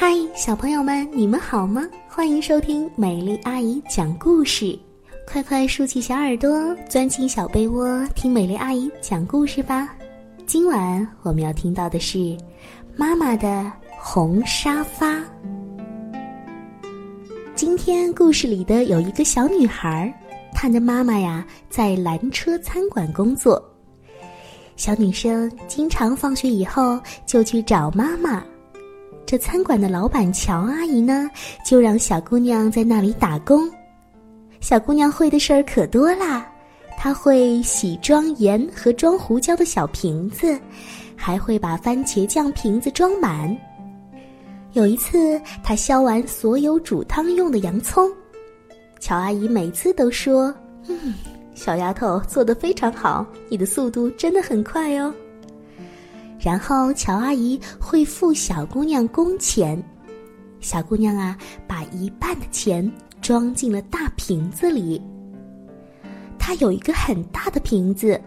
嗨，小朋友们，你们好吗？欢迎收听美丽阿姨讲故事，快快竖起小耳朵，钻进小被窝，听美丽阿姨讲故事吧。今晚我们要听到的是妈妈的红沙发。今天故事里的有一个小女孩，她的妈妈呀在蓝车餐馆工作。小女生经常放学以后就去找妈妈。这餐馆的老板乔阿姨呢，就让小姑娘在那里打工。小姑娘会的事儿可多啦，她会洗装盐和装胡椒的小瓶子，还会把番茄酱瓶子装满。有一次，她削完所有煮汤用的洋葱，乔阿姨每次都说：“嗯，小丫头做的非常好，你的速度真的很快哦。”然后乔阿姨会付小姑娘工钱，小姑娘啊，把一半的钱装进了大瓶子里。她有一个很大的瓶子，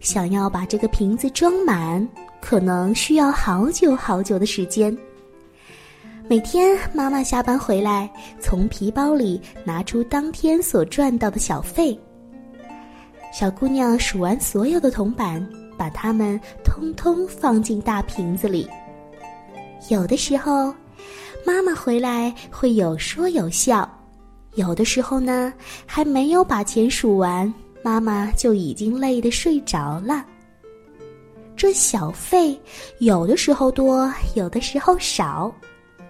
想要把这个瓶子装满，可能需要好久好久的时间。每天妈妈下班回来，从皮包里拿出当天所赚到的小费。小姑娘数完所有的铜板。把它们通通放进大瓶子里。有的时候，妈妈回来会有说有笑；有的时候呢，还没有把钱数完，妈妈就已经累得睡着了。这小费有的时候多，有的时候少。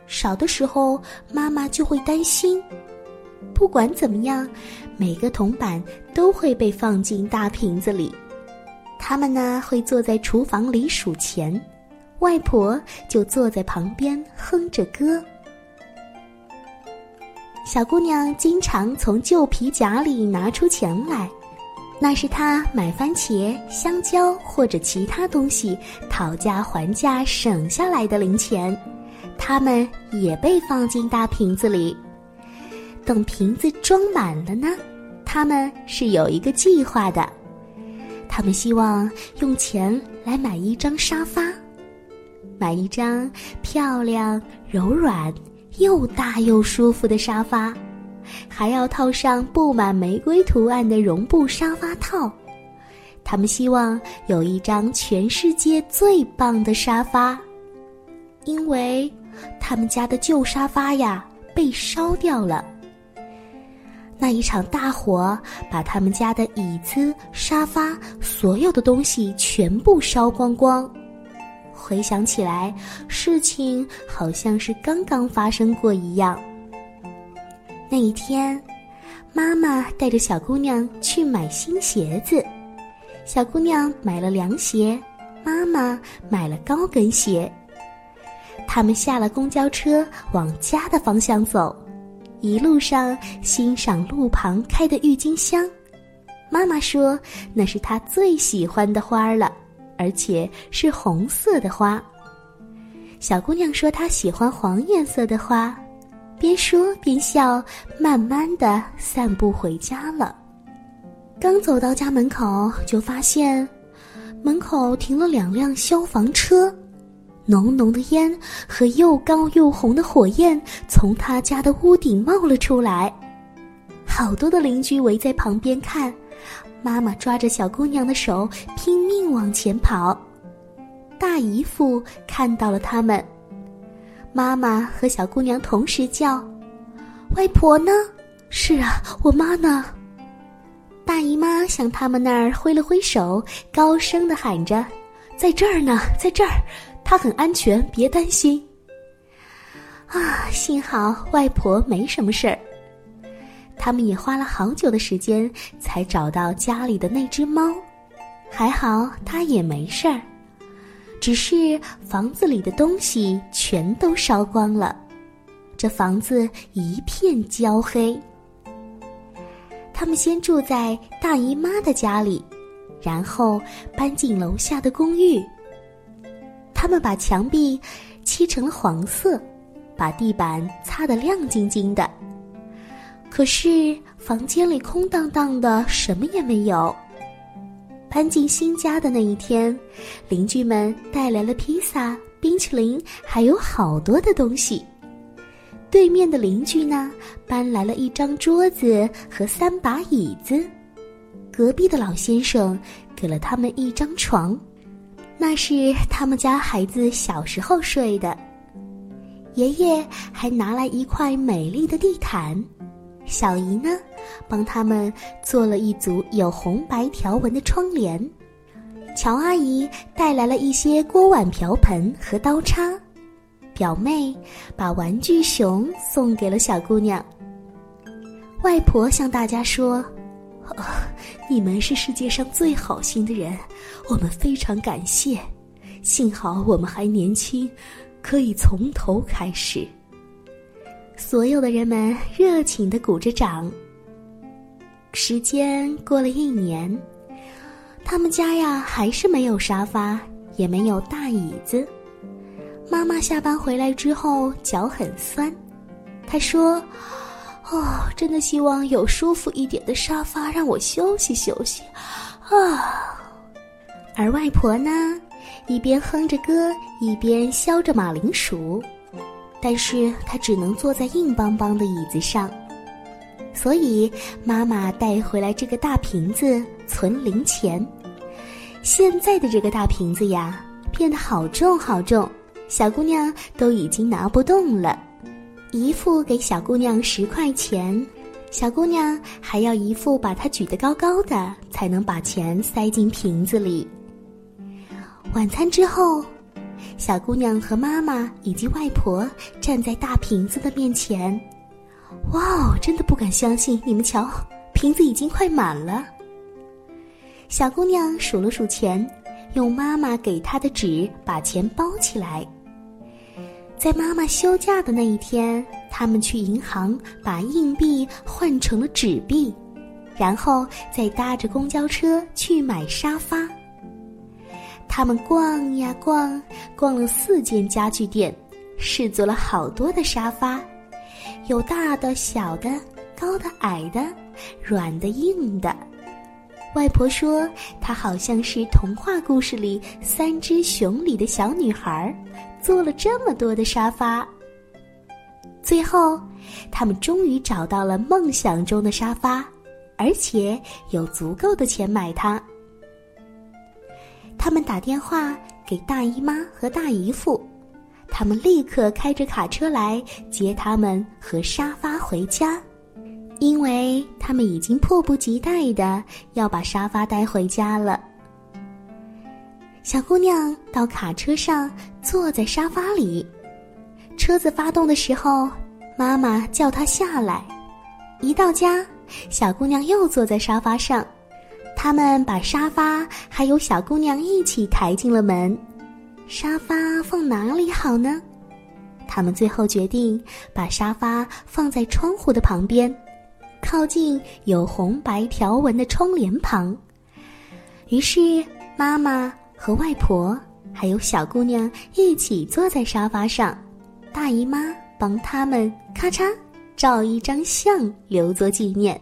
少的时候，妈妈就会担心。不管怎么样，每个铜板都会被放进大瓶子里。他们呢会坐在厨房里数钱，外婆就坐在旁边哼着歌。小姑娘经常从旧皮夹里拿出钱来，那是她买番茄、香蕉或者其他东西讨价还价省下来的零钱，它们也被放进大瓶子里。等瓶子装满了呢，他们是有一个计划的。他们希望用钱来买一张沙发，买一张漂亮、柔软、又大又舒服的沙发，还要套上布满玫瑰图案的绒布沙发套。他们希望有一张全世界最棒的沙发，因为他们家的旧沙发呀被烧掉了。那一场大火把他们家的椅子、沙发，所有的东西全部烧光光。回想起来，事情好像是刚刚发生过一样。那一天，妈妈带着小姑娘去买新鞋子，小姑娘买了凉鞋，妈妈买了高跟鞋。他们下了公交车，往家的方向走。一路上欣赏路旁开的郁金香，妈妈说那是她最喜欢的花了，而且是红色的花。小姑娘说她喜欢黄颜色的花，边说边笑，慢慢的散步回家了。刚走到家门口，就发现门口停了两辆消防车。浓浓的烟和又高又红的火焰从他家的屋顶冒了出来，好多的邻居围在旁边看。妈妈抓着小姑娘的手拼命往前跑，大姨夫看到了他们，妈妈和小姑娘同时叫：“外婆呢？”“是啊，我妈呢？”大姨妈向他们那儿挥了挥手，高声的喊着：“在这儿呢，在这儿。”他很安全，别担心。啊，幸好外婆没什么事儿。他们也花了好久的时间才找到家里的那只猫，还好它也没事儿，只是房子里的东西全都烧光了，这房子一片焦黑。他们先住在大姨妈的家里，然后搬进楼下的公寓。他们把墙壁漆成了黄色，把地板擦得亮晶晶的。可是房间里空荡荡的，什么也没有。搬进新家的那一天，邻居们带来了披萨、冰淇淋，还有好多的东西。对面的邻居呢，搬来了一张桌子和三把椅子。隔壁的老先生给了他们一张床，那是他们家孩子小时候睡的。爷爷还拿来一块美丽的地毯，小姨呢，帮他们做了一组有红白条纹的窗帘。乔阿姨带来了一些锅碗瓢盆和刀叉。表妹把玩具熊送给了小姑娘。外婆向大家说：“哦 你们是世界上最好心的人，我们非常感谢。幸好我们还年轻，可以从头开始。”所有的人们热情的鼓着掌。时间过了一年，他们家呀还是没有沙发，也没有大椅子。妈妈下班回来之后脚很酸，她说：“哦，真的希望有舒服一点的沙发让我休息休息。”啊，而外婆呢，一边哼着歌，一边削着马铃薯，但是她只能坐在硬邦邦的椅子上，所以妈妈带回来这个大瓶子存零钱。现在的这个大瓶子呀，变得好重好重。小姑娘都已经拿不动了，姨父给小姑娘十块钱，小姑娘还要姨父把她举得高高的，才能把钱塞进瓶子里。晚餐之后，小姑娘和妈妈以及外婆站在大瓶子的面前，哇哦，真的不敢相信！你们瞧，瓶子已经快满了。小姑娘数了数钱。用妈妈给她的纸把钱包起来。在妈妈休假的那一天，他们去银行把硬币换成了纸币，然后再搭着公交车去买沙发。他们逛呀逛，逛了四间家具店，试坐了好多的沙发，有大的、小的、高的、矮的、软的、硬的。外婆说：“她好像是童话故事里三只熊里的小女孩，做了这么多的沙发。最后，他们终于找到了梦想中的沙发，而且有足够的钱买它。他们打电话给大姨妈和大姨夫，他们立刻开着卡车来接他们和沙发回家。”因为他们已经迫不及待的要把沙发带回家了。小姑娘到卡车上坐在沙发里，车子发动的时候，妈妈叫她下来。一到家，小姑娘又坐在沙发上，他们把沙发还有小姑娘一起抬进了门。沙发放哪里好呢？他们最后决定把沙发放在窗户的旁边。靠近有红白条纹的窗帘旁，于是妈妈和外婆还有小姑娘一起坐在沙发上，大姨妈帮他们咔嚓照一张相留作纪念。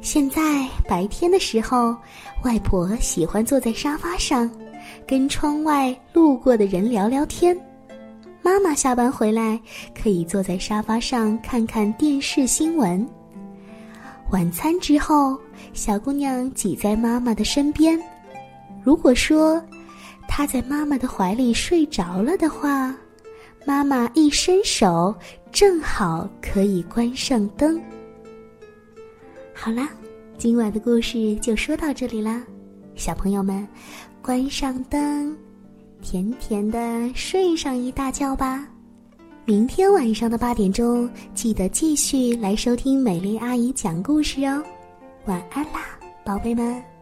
现在白天的时候，外婆喜欢坐在沙发上，跟窗外路过的人聊聊天；妈妈下班回来，可以坐在沙发上看看电视新闻。晚餐之后，小姑娘挤在妈妈的身边。如果说他在妈妈的怀里睡着了的话，妈妈一伸手，正好可以关上灯。好啦，今晚的故事就说到这里啦，小朋友们，关上灯，甜甜的睡上一大觉吧。明天晚上的八点钟，记得继续来收听美丽阿姨讲故事哦。晚安啦，宝贝们。